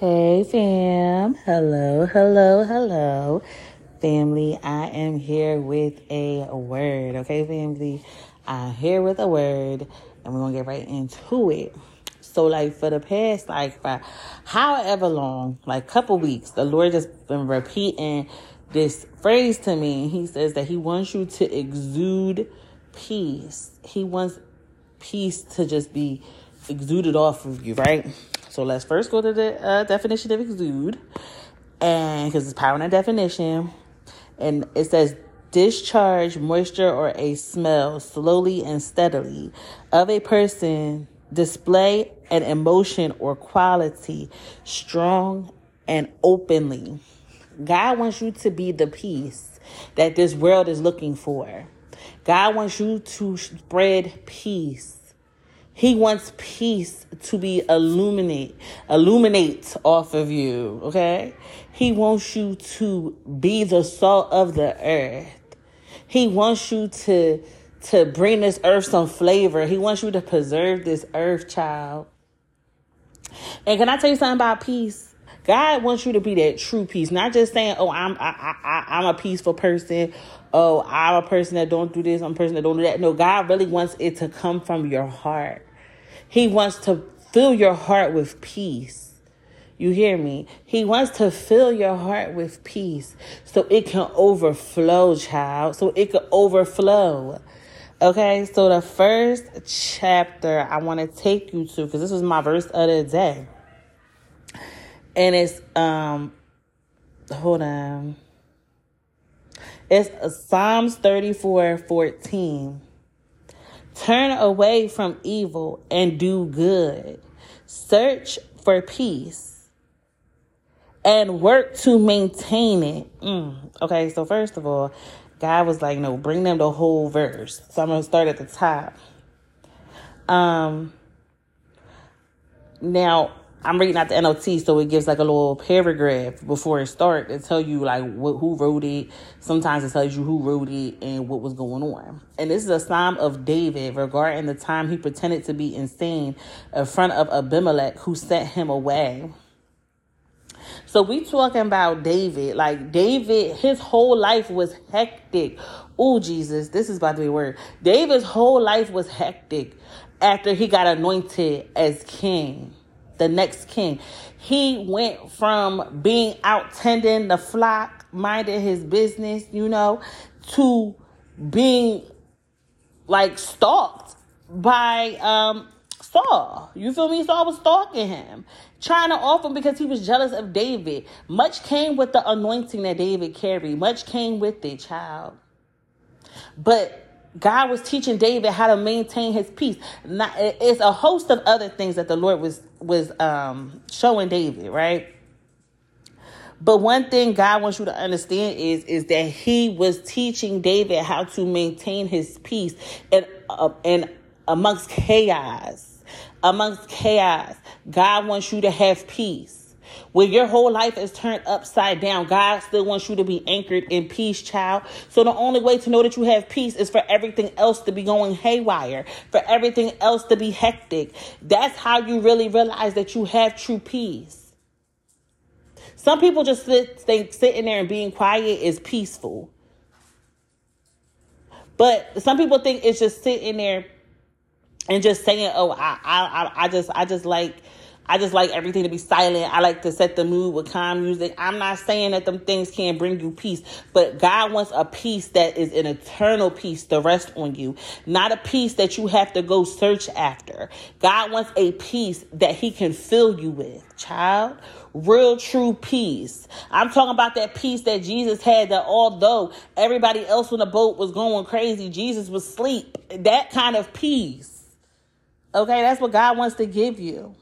Hey fam. Hello, hello, hello. Family, I am here with a word. Okay, family? I'm here with a word and we're gonna get right into it. So like for the past like for however long, like couple weeks, the Lord just been repeating this phrase to me. He says that he wants you to exude peace. He wants peace to just be exuded off of you, right? So let's first go to the uh, definition of exude, and because it's power in a definition, and it says discharge moisture or a smell slowly and steadily of a person, display an emotion or quality strong and openly. God wants you to be the peace that this world is looking for. God wants you to spread peace. He wants peace to be illuminate, illuminate off of you, okay? He wants you to be the salt of the earth. He wants you to to bring this earth some flavor. He wants you to preserve this earth, child. And can I tell you something about peace? God wants you to be that true peace, not just saying, "Oh, I'm I, I, I'm a peaceful person." Oh, I'm a person that don't do this. I'm a person that don't do that. No, God really wants it to come from your heart. He wants to fill your heart with peace. You hear me? He wants to fill your heart with peace so it can overflow, child. So it can overflow. Okay, so the first chapter I want to take you to, because this was my verse of the day. And it's, um, hold on. It's Psalms 34 14. Turn away from evil and do good. Search for peace and work to maintain it. Mm. Okay, so first of all, God was like, no, bring them the whole verse. So I'm going to start at the top. Um, now, I'm reading out the NLT, so it gives like a little paragraph before it starts to tell you like what, who wrote it. Sometimes it tells you who wrote it and what was going on. And this is a psalm of David regarding the time he pretended to be insane in front of Abimelech, who sent him away. So we talking about David. Like David, his whole life was hectic. Oh Jesus, this is about to be word. David's whole life was hectic after he got anointed as king the next king. He went from being out tending the flock, minding his business, you know, to being like stalked by um Saul. You feel me? Saul was stalking him, trying to off him because he was jealous of David. Much came with the anointing that David carried. Much came with the child. But God was teaching David how to maintain his peace. Not, it's a host of other things that the Lord was was um, showing David, right? But one thing God wants you to understand is is that He was teaching David how to maintain his peace and uh, and amongst chaos, amongst chaos. God wants you to have peace. When your whole life is turned upside down, God still wants you to be anchored in peace, child. So the only way to know that you have peace is for everything else to be going haywire, for everything else to be hectic. That's how you really realize that you have true peace. Some people just sit, think sitting there and being quiet is peaceful. But some people think it's just sitting there and just saying, "Oh, I, I, I just, I just like I just like everything to be silent. I like to set the mood with calm music. I'm not saying that them things can't bring you peace, but God wants a peace that is an eternal peace to rest on you, not a peace that you have to go search after. God wants a peace that He can fill you with, child. Real true peace. I'm talking about that peace that Jesus had that although everybody else on the boat was going crazy, Jesus was asleep. That kind of peace. Okay, that's what God wants to give you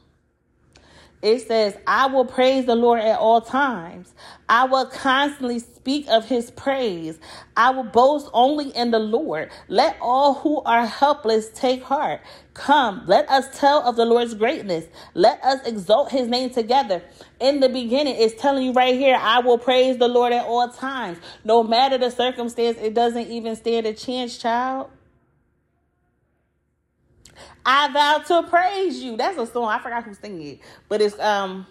it says, I will praise the Lord at all times. I will constantly speak of his praise. I will boast only in the Lord. Let all who are helpless take heart. Come, let us tell of the Lord's greatness. Let us exalt his name together. In the beginning, it's telling you right here, I will praise the Lord at all times. No matter the circumstance, it doesn't even stand a chance, child. I vow to praise you. That's a song. I forgot who's singing it, but it's um,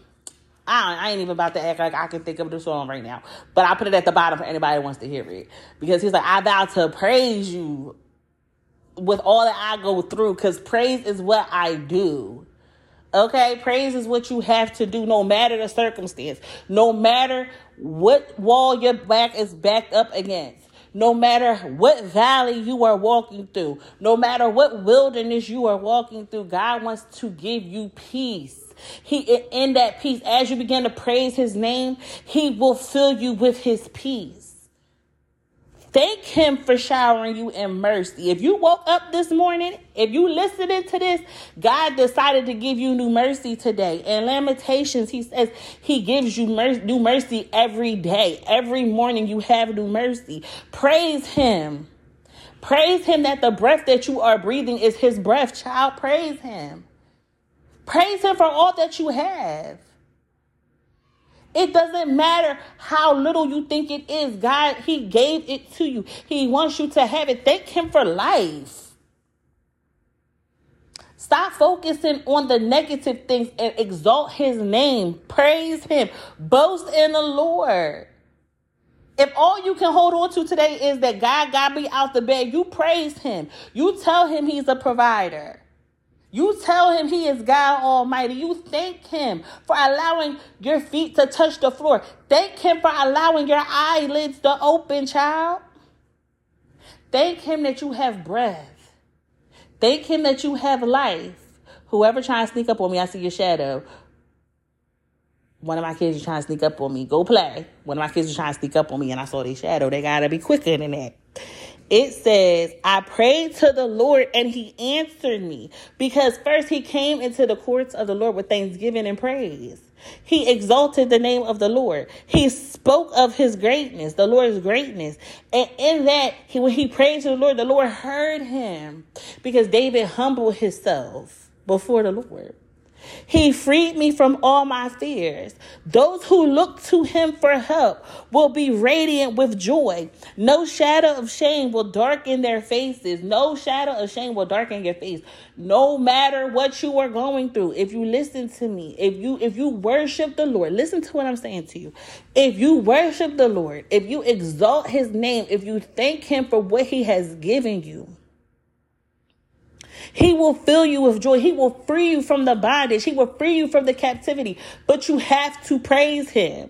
I, I ain't even about to act like I can think of the song right now, but I put it at the bottom for anybody wants to hear it. Because he's like, I vow to praise you with all that I go through. Because praise is what I do. Okay, praise is what you have to do no matter the circumstance, no matter what wall your back is backed up against, no matter what valley you are walking through, no matter what wilderness you are walking through. God wants to give you peace. He in that peace, as you begin to praise his name, he will fill you with his peace. Thank him for showering you in mercy. If you woke up this morning, if you listening to this, God decided to give you new mercy today. In Lamentations, he says he gives you mer- new mercy every day. Every morning you have new mercy. Praise him. Praise him that the breath that you are breathing is his breath. Child, praise him. Praise him for all that you have. It doesn't matter how little you think it is. God, He gave it to you. He wants you to have it. Thank Him for life. Stop focusing on the negative things and exalt His name. Praise Him. Boast in the Lord. If all you can hold on to today is that God got me out the bed, you praise Him. You tell Him He's a provider. You tell him he is God Almighty. You thank him for allowing your feet to touch the floor. Thank him for allowing your eyelids to open, child. Thank him that you have breath. Thank him that you have life. Whoever trying to sneak up on me, I see your shadow. One of my kids is trying to sneak up on me. Go play. One of my kids is trying to sneak up on me, and I saw their shadow. They gotta be quicker than that it says, I prayed to the Lord and he answered me because first he came into the courts of the Lord with thanksgiving and praise. He exalted the name of the Lord. He spoke of his greatness, the Lord's greatness. And in that, he, when he prayed to the Lord, the Lord heard him because David humbled himself before the Lord. He freed me from all my fears. Those who look to him for help will be radiant with joy. No shadow of shame will darken their faces. No shadow of shame will darken your face. No matter what you are going through, if you listen to me, if you if you worship the Lord, listen to what I'm saying to you. If you worship the Lord, if you exalt his name, if you thank him for what he has given you, he will fill you with joy. He will free you from the bondage. He will free you from the captivity. But you have to praise Him.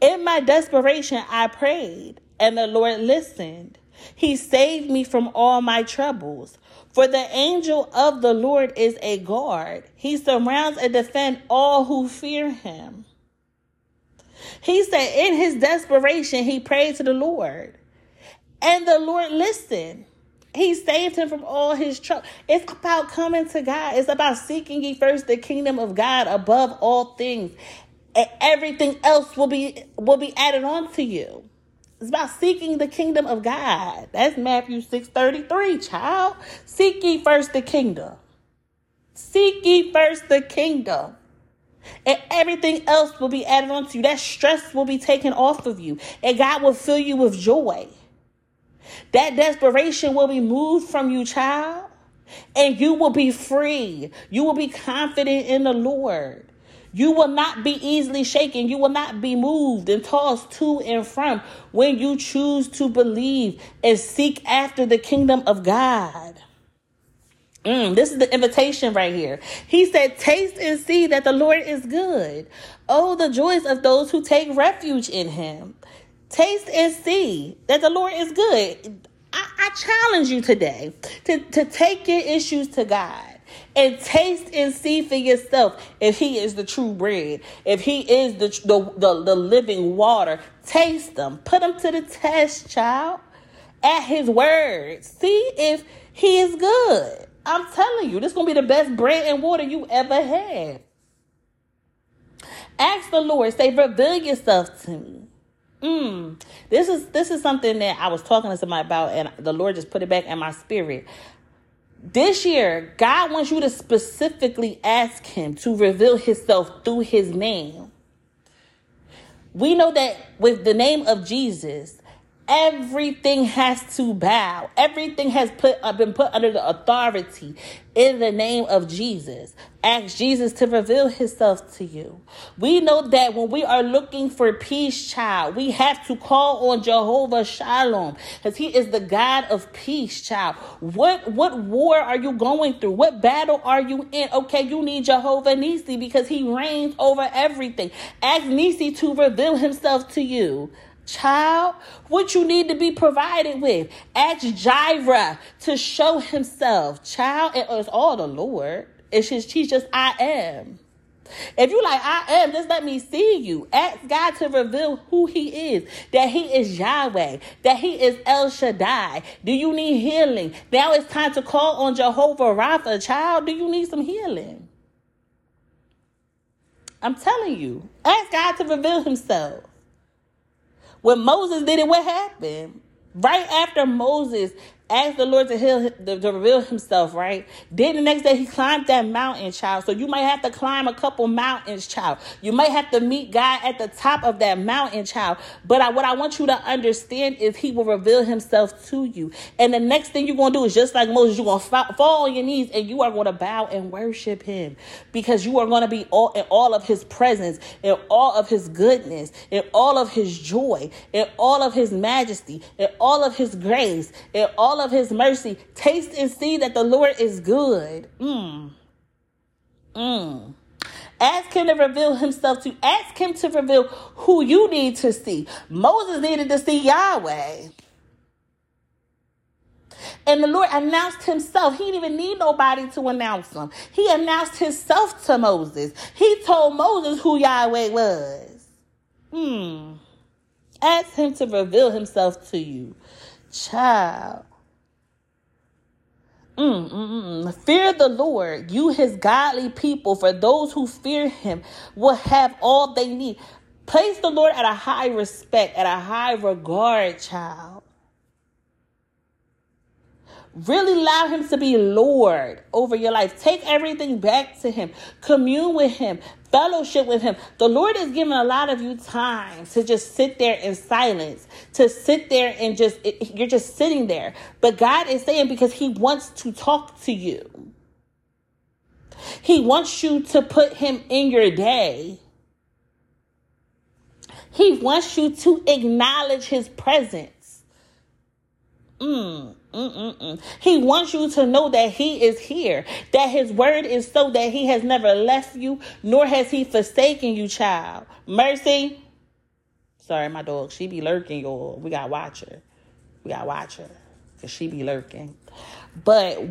In my desperation, I prayed, and the Lord listened. He saved me from all my troubles. For the angel of the Lord is a guard. He surrounds and defends all who fear him. He said in his desperation, he prayed to the Lord. And the Lord listened. He saved him from all his trouble. It's about coming to God. It's about seeking ye first the kingdom of God above all things. And everything else will be will be added on to you. It's about seeking the kingdom of God. That's Matthew 6:33, child. Seek ye first the kingdom. Seek ye first the kingdom. And everything else will be added on to you. That stress will be taken off of you. And God will fill you with joy. That desperation will be moved from you, child, and you will be free. You will be confident in the Lord. You will not be easily shaken. You will not be moved and tossed to and from when you choose to believe and seek after the kingdom of God. Mm, this is the invitation right here. He said, Taste and see that the Lord is good. Oh, the joys of those who take refuge in him. Taste and see that the Lord is good. I, I challenge you today to, to take your issues to God and taste and see for yourself if he is the true bread, if he is the, the, the, the living water. Taste them, put them to the test, child, at his word. See if he is good. I'm telling you, this is going to be the best bread and water you ever had. Ask the Lord, say, reveal yourself to me. Mm, this is this is something that I was talking to somebody about, and the Lord just put it back in my spirit. This year, God wants you to specifically ask Him to reveal Himself through His name. We know that with the name of Jesus, Everything has to bow. Everything has put uh, been put under the authority in the name of Jesus. Ask Jesus to reveal himself to you. We know that when we are looking for peace, child, we have to call on Jehovah Shalom because he is the God of peace, child. What what war are you going through? What battle are you in? Okay, you need Jehovah Nisi because he reigns over everything. Ask Nisi to reveal himself to you. Child, what you need to be provided with. Ask Jireh to show himself. Child, it's all the Lord. It's just, he's just, I am. If you like, I am, just let me see you. Ask God to reveal who He is, that He is Yahweh, that He is El Shaddai. Do you need healing? Now it's time to call on Jehovah Rapha. Child, do you need some healing? I'm telling you, ask God to reveal Himself. When Moses did it, what happened? Right after Moses asked the Lord to heal to, to reveal himself, right? Then the next day he climbed that mountain, child. So you might have to climb a couple mountains, child. You might have to meet God at the top of that mountain, child. But I, what I want you to understand is he will reveal himself to you. And the next thing you're going to do is just like Moses, you're going to fall, on your knees and you are going to bow and worship him because you are going to be all in all of his presence, in all of his goodness, in all of his joy, in all of his majesty, in all of his grace, in all all of his mercy. Taste and see that the Lord is good. Mm. Mm. Ask him to reveal himself to ask him to reveal who you need to see. Moses needed to see Yahweh. And the Lord announced himself. He didn't even need nobody to announce him. He announced himself to Moses. He told Moses who Yahweh was. Hmm. Ask him to reveal himself to you. Child. Mm, mm, mm. Fear the Lord, you his godly people, for those who fear him will have all they need. Place the Lord at a high respect, at a high regard, child. Really allow him to be Lord over your life. Take everything back to him. Commune with him fellowship with him. The Lord is giving a lot of you time to just sit there in silence, to sit there and just, you're just sitting there. But God is saying because he wants to talk to you. He wants you to put him in your day. He wants you to acknowledge his presence. Mm. Mm-mm-mm. He wants you to know that He is here, that His word is so that He has never left you, nor has He forsaken you, child. Mercy. Sorry, my dog. She be lurking, y'all. We gotta watch her. We gotta watch her. Because she be lurking. But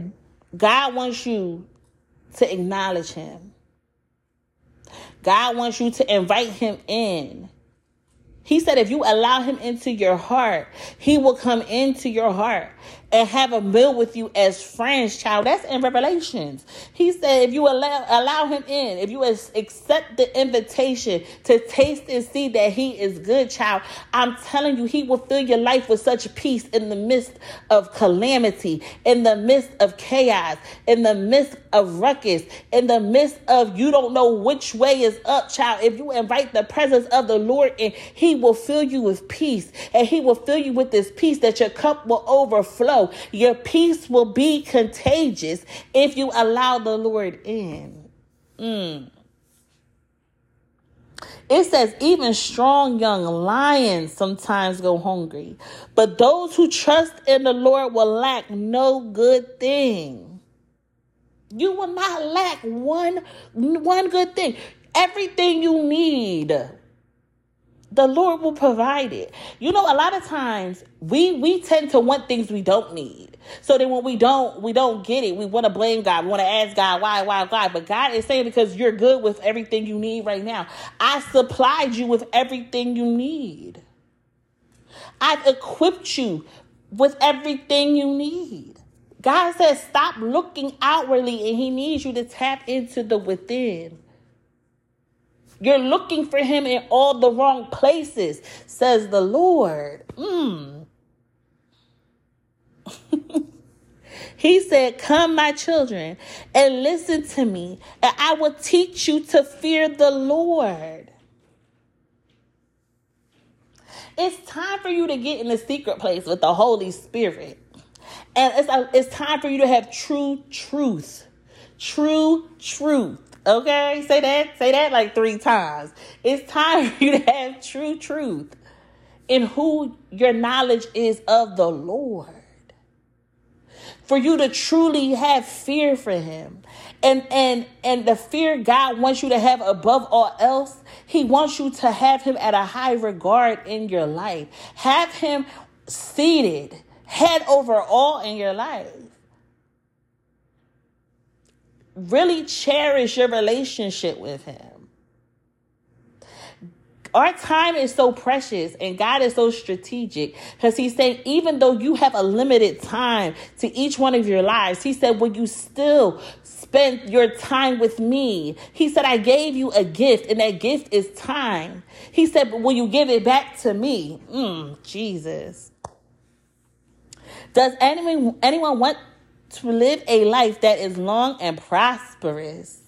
God wants you to acknowledge Him. God wants you to invite Him in. He said, if you allow him into your heart, he will come into your heart and have a meal with you as friends, child. That's in Revelations. He said, if you allow, allow him in, if you accept the invitation to taste and see that he is good, child, I'm telling you, he will fill your life with such peace in the midst of calamity, in the midst of chaos, in the midst of ruckus, in the midst of you don't know which way is up, child. If you invite the presence of the Lord in, he will fill you with peace and he will fill you with this peace that your cup will overflow your peace will be contagious if you allow the Lord in. Mm. It says, even strong young lions sometimes go hungry, but those who trust in the Lord will lack no good thing. You will not lack one, one good thing. Everything you need the Lord will provide it. You know, a lot of times we we tend to want things we don't need. So then when we don't we don't get it, we want to blame God. We want to ask God why, why, why. But God is saying because you're good with everything you need right now. I supplied you with everything you need. I've equipped you with everything you need. God says stop looking outwardly and he needs you to tap into the within. You're looking for him in all the wrong places, says the Lord. Mm. he said, Come, my children, and listen to me, and I will teach you to fear the Lord. It's time for you to get in the secret place with the Holy Spirit. And it's, a, it's time for you to have true truth. True truth. Okay? Say that. Say that like three times. It's time for you to have true truth in who your knowledge is of the Lord. For you to truly have fear for him. And and and the fear God wants you to have above all else, he wants you to have him at a high regard in your life. Have him seated head over all in your life. Really cherish your relationship with him. Our time is so precious and God is so strategic because He's saying, even though you have a limited time to each one of your lives, He said, Will you still spend your time with me? He said, I gave you a gift, and that gift is time. He said, But will you give it back to me? Mm, Jesus. Does anyone, anyone want to live a life that is long and prosperous?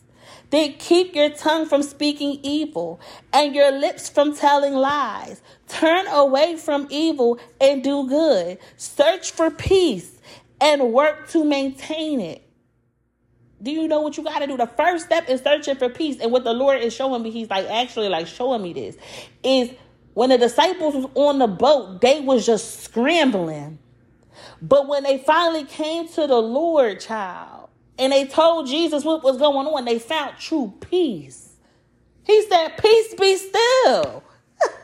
Then keep your tongue from speaking evil and your lips from telling lies. Turn away from evil and do good. Search for peace and work to maintain it. Do you know what you got to do? The first step is searching for peace. And what the Lord is showing me, He's like actually like showing me this, is when the disciples was on the boat, they was just scrambling. But when they finally came to the Lord, child, and they told Jesus what was going on, they found true peace. He said, Peace be still.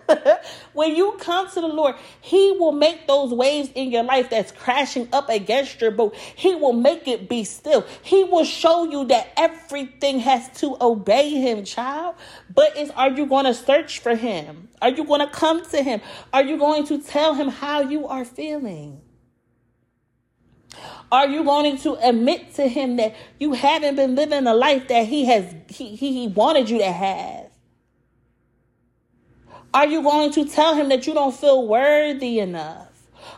when you come to the Lord, He will make those waves in your life that's crashing up against your boat. He will make it be still. He will show you that everything has to obey Him, child. But is are you going to search for Him? Are you going to come to Him? Are you going to tell Him how you are feeling? Are you going to admit to him that you haven't been living the life that he has he, he wanted you to have? Are you going to tell him that you don't feel worthy enough?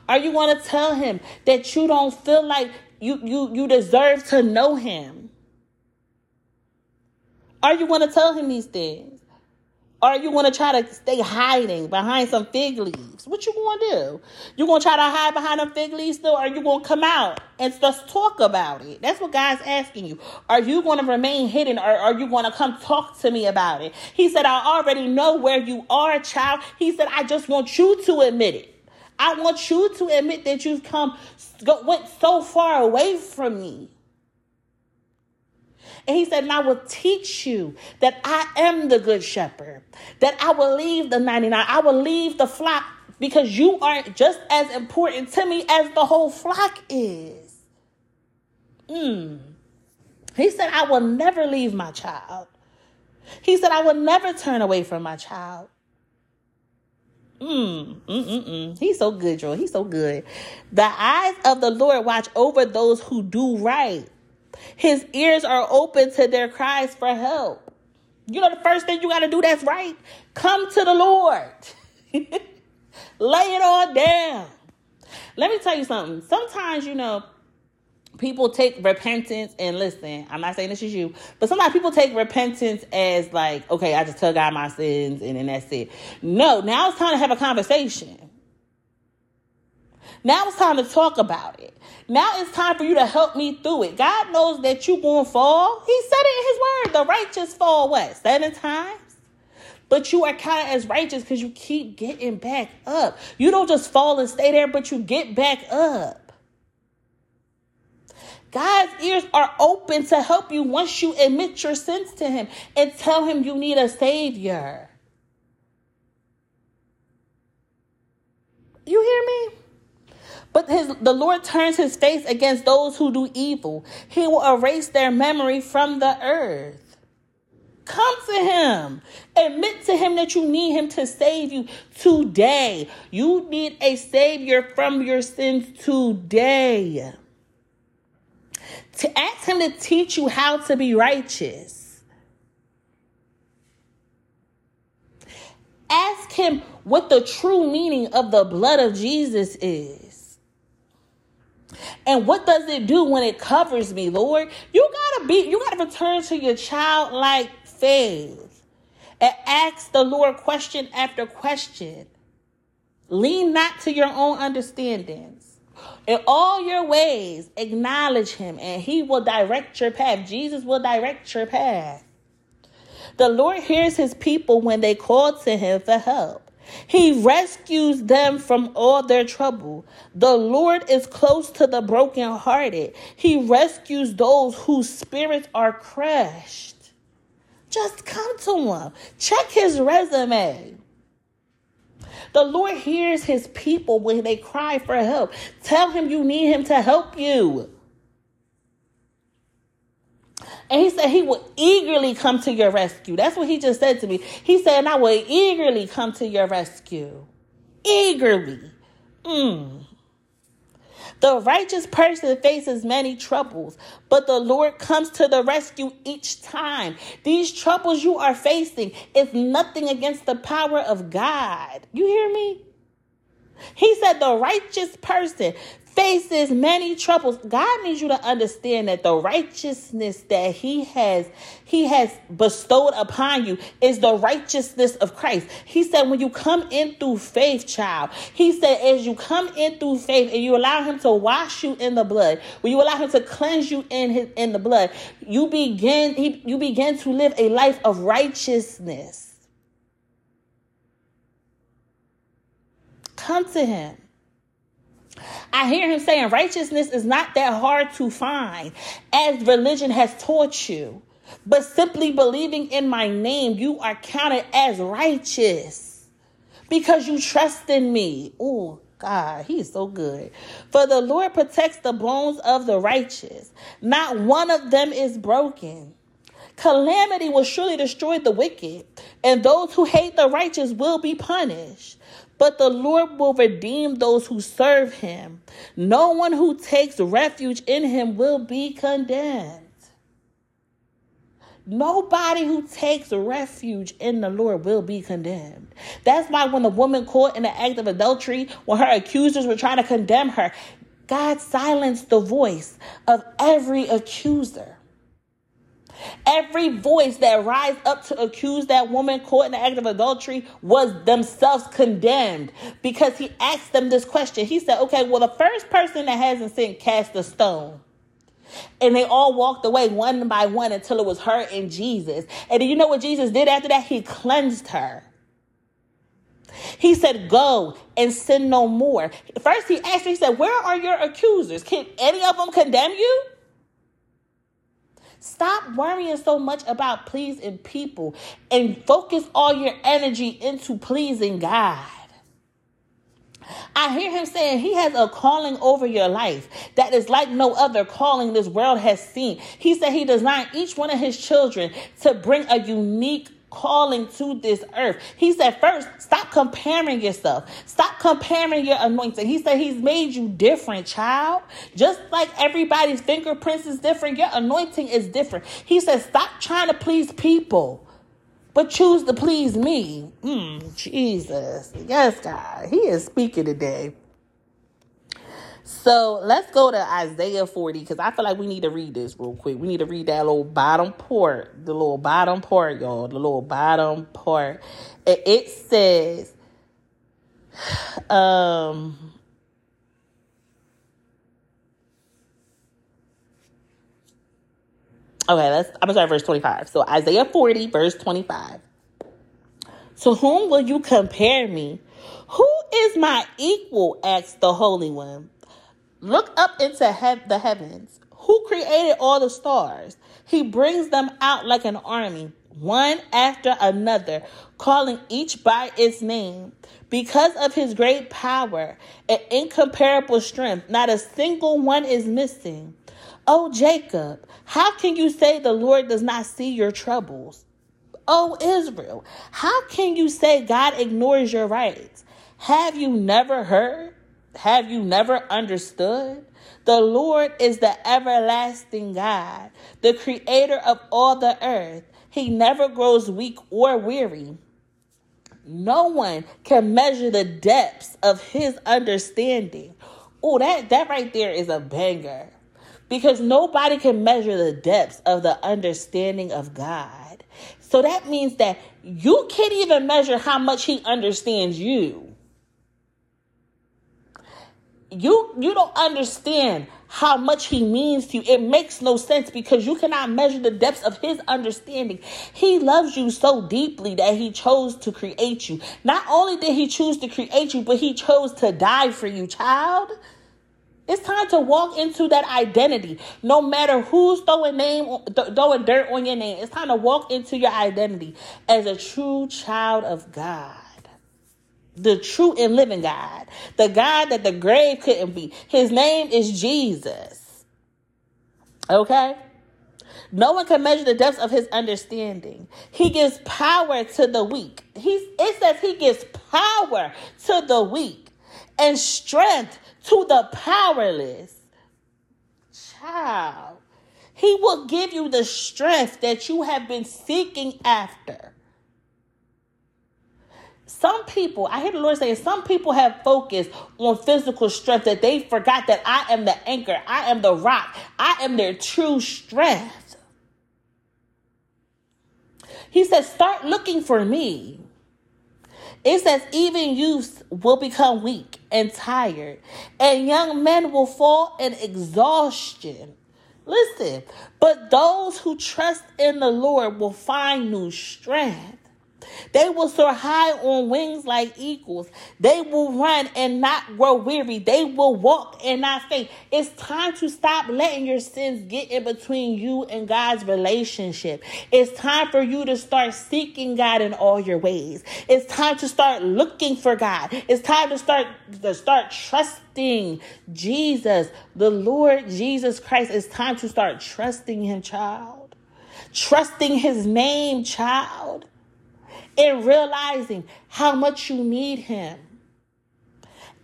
Are you going to tell him that you don't feel like you you you deserve to know him? Are you going to tell him these things? Or you to try to stay hiding behind some fig leaves? What you going to do? You going to try to hide behind them fig leaves still? Or you going to come out and just talk about it? That's what God's asking you. Are you going to remain hidden or are you going to come talk to me about it? He said, I already know where you are, child. He said, I just want you to admit it. I want you to admit that you've come, went so far away from me. And he said, And I will teach you that I am the good shepherd, that I will leave the 99, I will leave the flock because you are just as important to me as the whole flock is. Mm. He said, I will never leave my child. He said, I will never turn away from my child. Mm, mm. He's so good, Joy. He's so good. The eyes of the Lord watch over those who do right his ears are open to their cries for help. You know, the first thing you got to do that's right. Come to the Lord. Lay it all down. Let me tell you something. Sometimes, you know, people take repentance and listen, I'm not saying this is you, but sometimes people take repentance as like, okay, I just tell God my sins and then that's it. No, now it's time to have a conversation. Now it's time to talk about it. Now it's time for you to help me through it. God knows that you're going to fall. He said it in his word. The righteous fall what? Seven times? But you are counted as righteous because you keep getting back up. You don't just fall and stay there, but you get back up. God's ears are open to help you once you admit your sins to Him and tell Him you need a Savior. You hear me? But his, the Lord turns his face against those who do evil. He will erase their memory from the earth. Come to him. Admit to him that you need him to save you today. You need a savior from your sins today. To ask him to teach you how to be righteous. Ask him what the true meaning of the blood of Jesus is. And what does it do when it covers me, Lord? You gotta be, you gotta return to your childlike faith and ask the Lord question after question. Lean not to your own understandings. In all your ways, acknowledge him, and he will direct your path. Jesus will direct your path. The Lord hears his people when they call to him for help. He rescues them from all their trouble. The Lord is close to the brokenhearted. He rescues those whose spirits are crushed. Just come to him. Check his resume. The Lord hears his people when they cry for help. Tell him you need him to help you. And he said he will eagerly come to your rescue. That's what he just said to me. He said, I will eagerly come to your rescue. Eagerly. Mm. The righteous person faces many troubles, but the Lord comes to the rescue each time. These troubles you are facing is nothing against the power of God. You hear me? He said the righteous person faces many troubles. God needs you to understand that the righteousness that he has he has bestowed upon you is the righteousness of Christ. He said when you come in through faith, child, he said as you come in through faith and you allow him to wash you in the blood, when you allow him to cleanse you in his in the blood, you begin he, you begin to live a life of righteousness. Come to him. I hear him saying righteousness is not that hard to find as religion has taught you. But simply believing in my name, you are counted as righteous because you trust in me. Oh, God, he is so good. For the Lord protects the bones of the righteous, not one of them is broken. Calamity will surely destroy the wicked, and those who hate the righteous will be punished. But the Lord will redeem those who serve him. No one who takes refuge in him will be condemned. Nobody who takes refuge in the Lord will be condemned. That's why when the woman caught in the act of adultery, when her accusers were trying to condemn her, God silenced the voice of every accuser. Every voice that rise up to accuse that woman caught in the act of adultery was themselves condemned because he asked them this question. He said, Okay, well, the first person that hasn't sinned cast a stone. And they all walked away one by one until it was her and Jesus. And you know what Jesus did after that? He cleansed her. He said, Go and sin no more. First, he asked her, He said, Where are your accusers? Can any of them condemn you? Stop worrying so much about pleasing people and focus all your energy into pleasing God. I hear him saying he has a calling over your life that is like no other calling this world has seen. He said he designed each one of his children to bring a unique calling to this earth. He said, first, stop comparing yourself. Stop comparing your anointing. He said, He's made you different, child. Just like everybody's fingerprints is different, your anointing is different. He said, stop trying to please people. But choose to please me. Mm, Jesus. Yes, God. He is speaking today. So let's go to Isaiah 40 because I feel like we need to read this real quick. We need to read that little bottom part, the little bottom part, y'all, the little bottom part. It says, um, okay, let's, I'm start verse 25. So Isaiah 40, verse 25. To whom will you compare me? Who is my equal? asked the Holy One. Look up into he- the heavens. Who created all the stars? He brings them out like an army, one after another, calling each by its name. Because of his great power and incomparable strength, not a single one is missing. Oh, Jacob, how can you say the Lord does not see your troubles? Oh, Israel, how can you say God ignores your rights? Have you never heard? Have you never understood? The Lord is the everlasting God, the creator of all the earth. He never grows weak or weary. No one can measure the depths of his understanding. Oh, that, that right there is a banger. Because nobody can measure the depths of the understanding of God. So that means that you can't even measure how much he understands you. You you don't understand how much he means to you. It makes no sense because you cannot measure the depths of his understanding. He loves you so deeply that he chose to create you. Not only did he choose to create you, but he chose to die for you, child. It's time to walk into that identity. No matter who's throwing name throwing dirt on your name, it's time to walk into your identity as a true child of God the true and living God, the God that the grave couldn't be. His name is Jesus. Okay? No one can measure the depths of his understanding. He gives power to the weak. He's, it says he gives power to the weak and strength to the powerless. Child, he will give you the strength that you have been seeking after some people, I hear the Lord saying, some people have focused on physical strength that they forgot that I am the anchor, I am the rock, I am their true strength. He says, start looking for me. It says, even youth will become weak and tired, and young men will fall in exhaustion. Listen, but those who trust in the Lord will find new strength. They will soar high on wings like eagles. They will run and not grow weary. They will walk and not faint. It's time to stop letting your sins get in between you and God's relationship. It's time for you to start seeking God in all your ways. It's time to start looking for God. It's time to start to start trusting Jesus, the Lord Jesus Christ. It's time to start trusting him, child. Trusting his name, child and realizing how much you need him.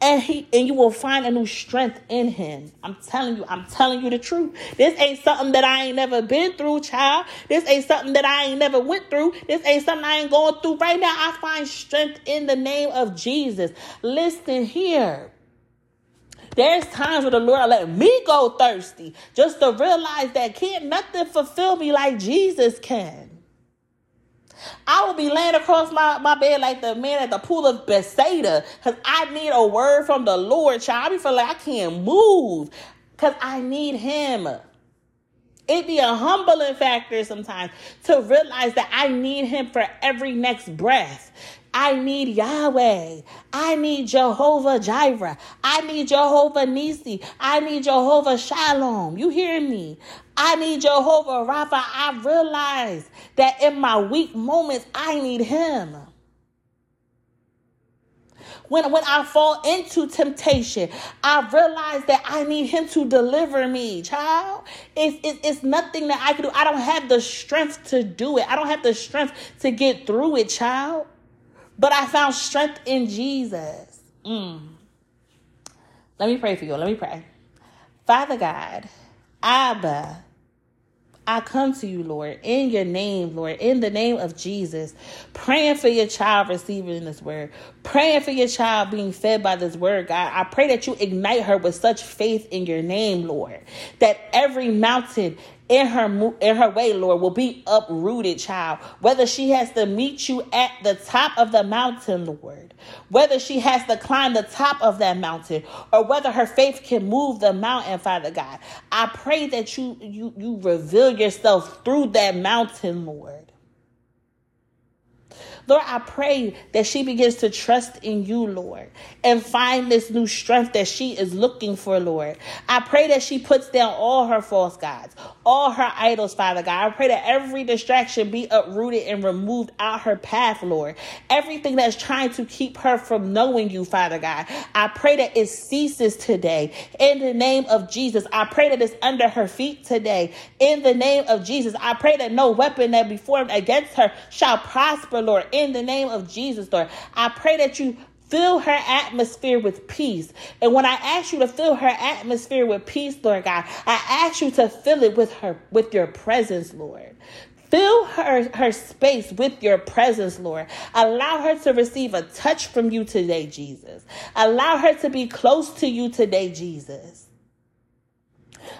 And he and you will find a new strength in him. I'm telling you, I'm telling you the truth. This ain't something that I ain't never been through, child. This ain't something that I ain't never went through. This ain't something I ain't going through right now. I find strength in the name of Jesus. Listen here. There's times where the Lord let me go thirsty just to realize that can't nothing fulfill me like Jesus can. I will be laying across my, my bed like the man at the pool of Bethsaida because I need a word from the Lord, child. I be feeling like I can't move because I need him. It be a humbling factor sometimes to realize that I need him for every next breath. I need Yahweh. I need Jehovah Jireh. I need Jehovah Nisi. I need Jehovah Shalom. You hear me? I need Jehovah Rapha. I realize that in my weak moments, I need him. When, when I fall into temptation, I realize that I need him to deliver me, child. It's, it's, it's nothing that I can do. I don't have the strength to do it. I don't have the strength to get through it, child. But I found strength in Jesus. Mm. Let me pray for you. Let me pray. Father God, Abba, I come to you, Lord, in your name, Lord, in the name of Jesus, praying for your child receiving this word, praying for your child being fed by this word, God. I pray that you ignite her with such faith in your name, Lord, that every mountain in her in her way, Lord, will be uprooted, child. Whether she has to meet you at the top of the mountain, Lord, whether she has to climb the top of that mountain, or whether her faith can move the mountain, Father God, I pray that you you you reveal yourself through that mountain, Lord. Lord, I pray that she begins to trust in you, Lord, and find this new strength that she is looking for, Lord. I pray that she puts down all her false gods, all her idols, Father God. I pray that every distraction be uprooted and removed out her path, Lord. Everything that's trying to keep her from knowing you, Father God. I pray that it ceases today. In the name of Jesus, I pray that it's under her feet today. In the name of Jesus, I pray that no weapon that be formed against her shall prosper, Lord in the name of Jesus, Lord. I pray that you fill her atmosphere with peace. And when I ask you to fill her atmosphere with peace, Lord God, I ask you to fill it with her with your presence, Lord. Fill her, her space with your presence, Lord. Allow her to receive a touch from you today, Jesus. Allow her to be close to you today, Jesus.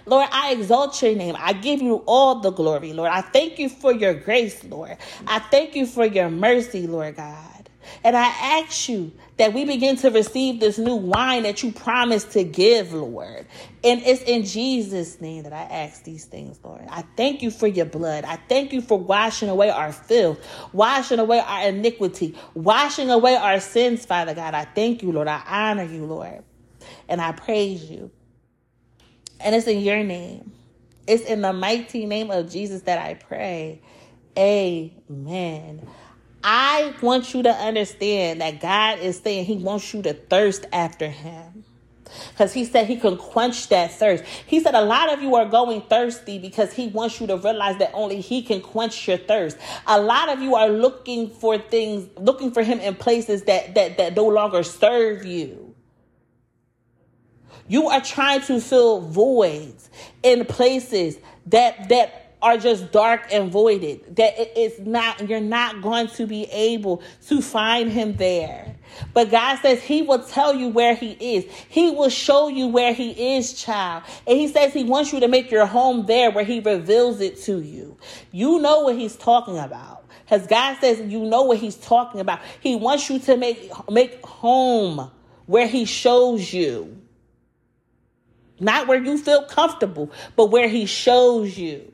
Lord, I exalt your name. I give you all the glory, Lord. I thank you for your grace, Lord. I thank you for your mercy, Lord God. And I ask you that we begin to receive this new wine that you promised to give, Lord. And it's in Jesus' name that I ask these things, Lord. I thank you for your blood. I thank you for washing away our filth, washing away our iniquity, washing away our sins, Father God. I thank you, Lord. I honor you, Lord. And I praise you. And it's in your name. It's in the mighty name of Jesus that I pray. Amen. I want you to understand that God is saying He wants you to thirst after Him. Because He said He can quench that thirst. He said a lot of you are going thirsty because He wants you to realize that only He can quench your thirst. A lot of you are looking for things, looking for Him in places that that that no longer serve you. You are trying to fill voids in places that that are just dark and voided. That it's not, you're not going to be able to find him there. But God says he will tell you where he is. He will show you where he is, child. And he says he wants you to make your home there where he reveals it to you. You know what he's talking about. Because God says you know what he's talking about. He wants you to make, make home where he shows you. Not where you feel comfortable, but where he shows you.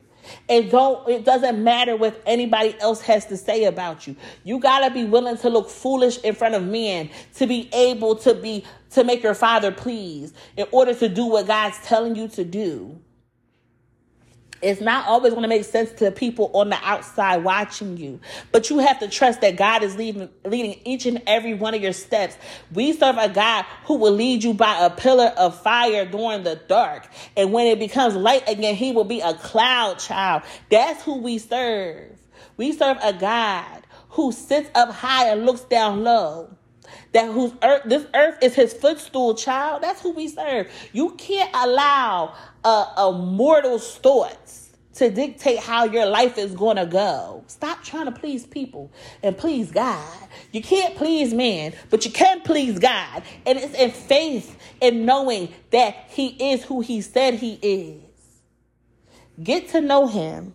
It don't it doesn't matter what anybody else has to say about you. You got to be willing to look foolish in front of men to be able to be to make your father pleased in order to do what God's telling you to do. It's not always going to make sense to people on the outside watching you, but you have to trust that God is leading, leading each and every one of your steps. We serve a God who will lead you by a pillar of fire during the dark. And when it becomes light again, he will be a cloud child. That's who we serve. We serve a God who sits up high and looks down low that whose earth this earth is his footstool child that's who we serve you can't allow a, a mortal's thoughts to dictate how your life is going to go. Stop trying to please people and please God. You can't please man, but you can please God. And it's in faith in knowing that He is who He said He is. Get to know Him.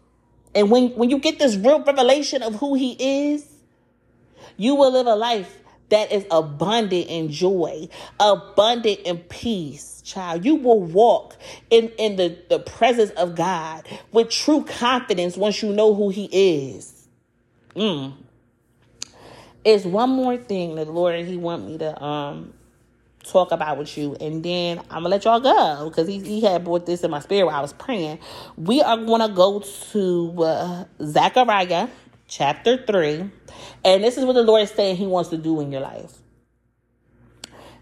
And when, when you get this real revelation of who He is, you will live a life that is abundant in joy, abundant in peace, child. You will walk in, in the, the presence of God with true confidence once you know who He is. Mm. It's one more thing that the Lord He want me to um talk about with you, and then I'm gonna let y'all go because he, he had brought this in my spirit while I was praying. We are gonna go to uh, Zechariah chapter 3. And this is what the Lord is saying He wants to do in your life.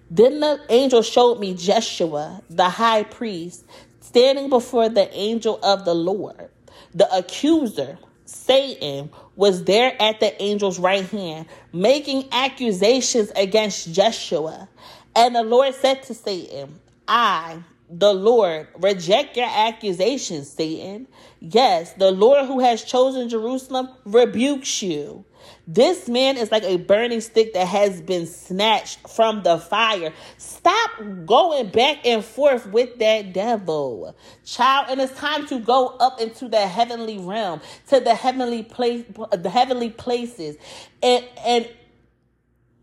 Then the angel showed me Jeshua, the high priest, standing before the angel of the Lord. The accuser, Satan, was there at the angel's right hand, making accusations against Jeshua. And the Lord said to Satan, I, the Lord, reject your accusations, Satan. Yes, the Lord who has chosen Jerusalem rebukes you. This man is like a burning stick that has been snatched from the fire. Stop going back and forth with that devil. Child, and it's time to go up into the heavenly realm, to the heavenly place, the heavenly places, and and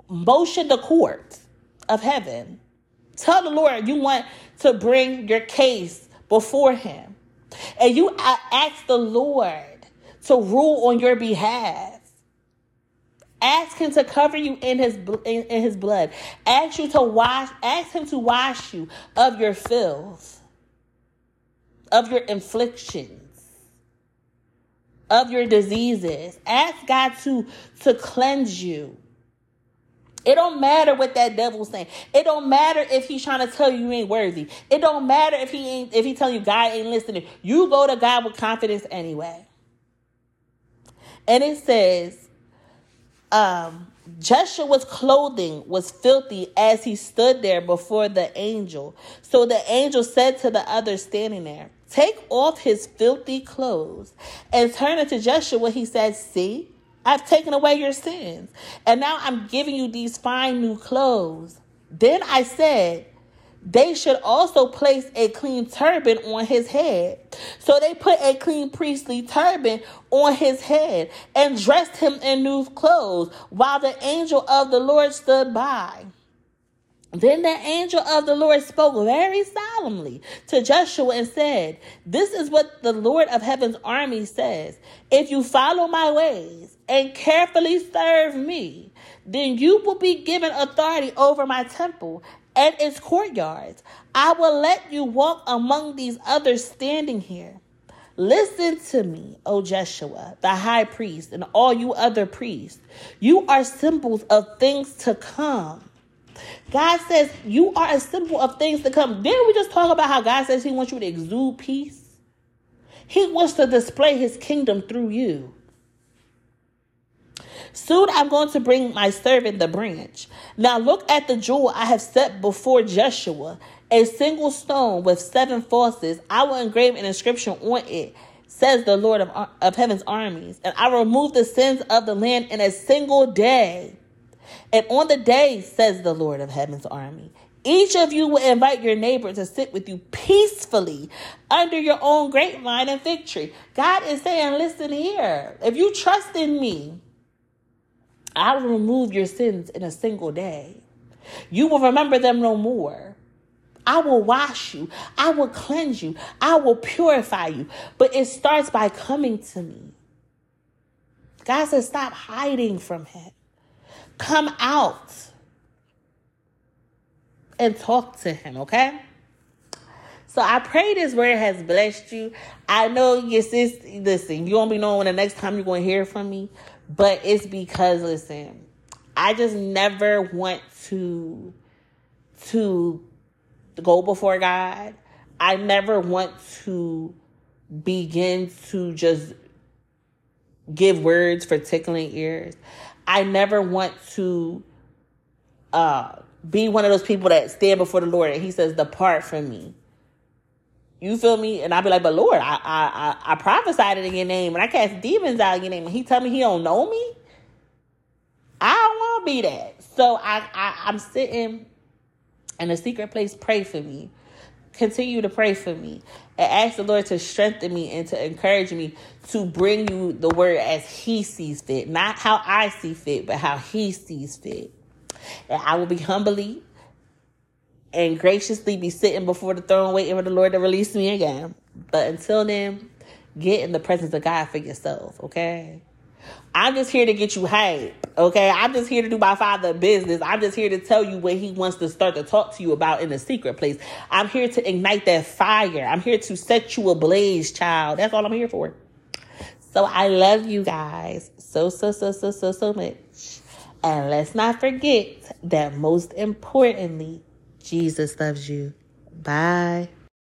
motion the court of heaven. Tell the Lord you want to bring your case before him. And you ask the Lord to rule on your behalf. Ask him to cover you in his in, in his blood. Ask you to wash. Ask him to wash you of your filth, of your inflictions, of your diseases. Ask God to to cleanse you. It don't matter what that devil's saying. It don't matter if he's trying to tell you you ain't worthy. It don't matter if he ain't if he telling you God ain't listening. You go to God with confidence anyway. And it says, um, Joshua's clothing was filthy as he stood there before the angel. So the angel said to the others standing there, Take off his filthy clothes. And turning to Joshua, he said, See, I've taken away your sins. And now I'm giving you these fine new clothes. Then I said, they should also place a clean turban on his head. So they put a clean priestly turban on his head and dressed him in new clothes while the angel of the Lord stood by. Then the angel of the Lord spoke very solemnly to Joshua and said, This is what the Lord of heaven's army says. If you follow my ways and carefully serve me, then you will be given authority over my temple and its courtyards. I will let you walk among these others standing here. Listen to me, O Joshua, the high priest, and all you other priests. You are symbols of things to come. God says you are a symbol of things to come. Didn't we just talk about how God says He wants you to exude peace? He wants to display His kingdom through you. Soon I'm going to bring my servant the branch. Now look at the jewel I have set before Joshua, a single stone with seven faucets. I will engrave an inscription on it, says the Lord of, of heaven's armies. And I will remove the sins of the land in a single day. And on the day, says the Lord of heaven's army, each of you will invite your neighbor to sit with you peacefully under your own grapevine and fig tree. God is saying, listen here. If you trust in me, I will remove your sins in a single day. You will remember them no more. I will wash you. I will cleanse you. I will purify you. But it starts by coming to me. God says, stop hiding from Him. Come out and talk to Him, okay? So I pray this word has blessed you. I know your sis, listen, you won't be knowing when the next time you're going to hear from me, but it's because listen, I just never want to to go before God. I never want to begin to just give words for tickling ears. I never want to uh, be one of those people that stand before the Lord and He says, "Depart from me." You feel me? And I'd be like, but Lord, I I I, I prophesied it in your name and I cast demons out in your name. And he tell me he don't know me. I don't want to be that. So I, I I'm sitting in a secret place. Pray for me. Continue to pray for me and ask the Lord to strengthen me and to encourage me to bring you the word as He sees fit, not how I see fit, but how He sees fit. And I will be humbly and graciously be sitting before the throne waiting for the Lord to release me again. But until then, get in the presence of God for yourself, okay? I'm just here to get you hype, okay? I'm just here to do my father business. I'm just here to tell you what he wants to start to talk to you about in the secret place. I'm here to ignite that fire. I'm here to set you ablaze, child. That's all I'm here for. So I love you guys so, so, so, so, so, so much. And let's not forget that most importantly, Jesus loves you. Bye.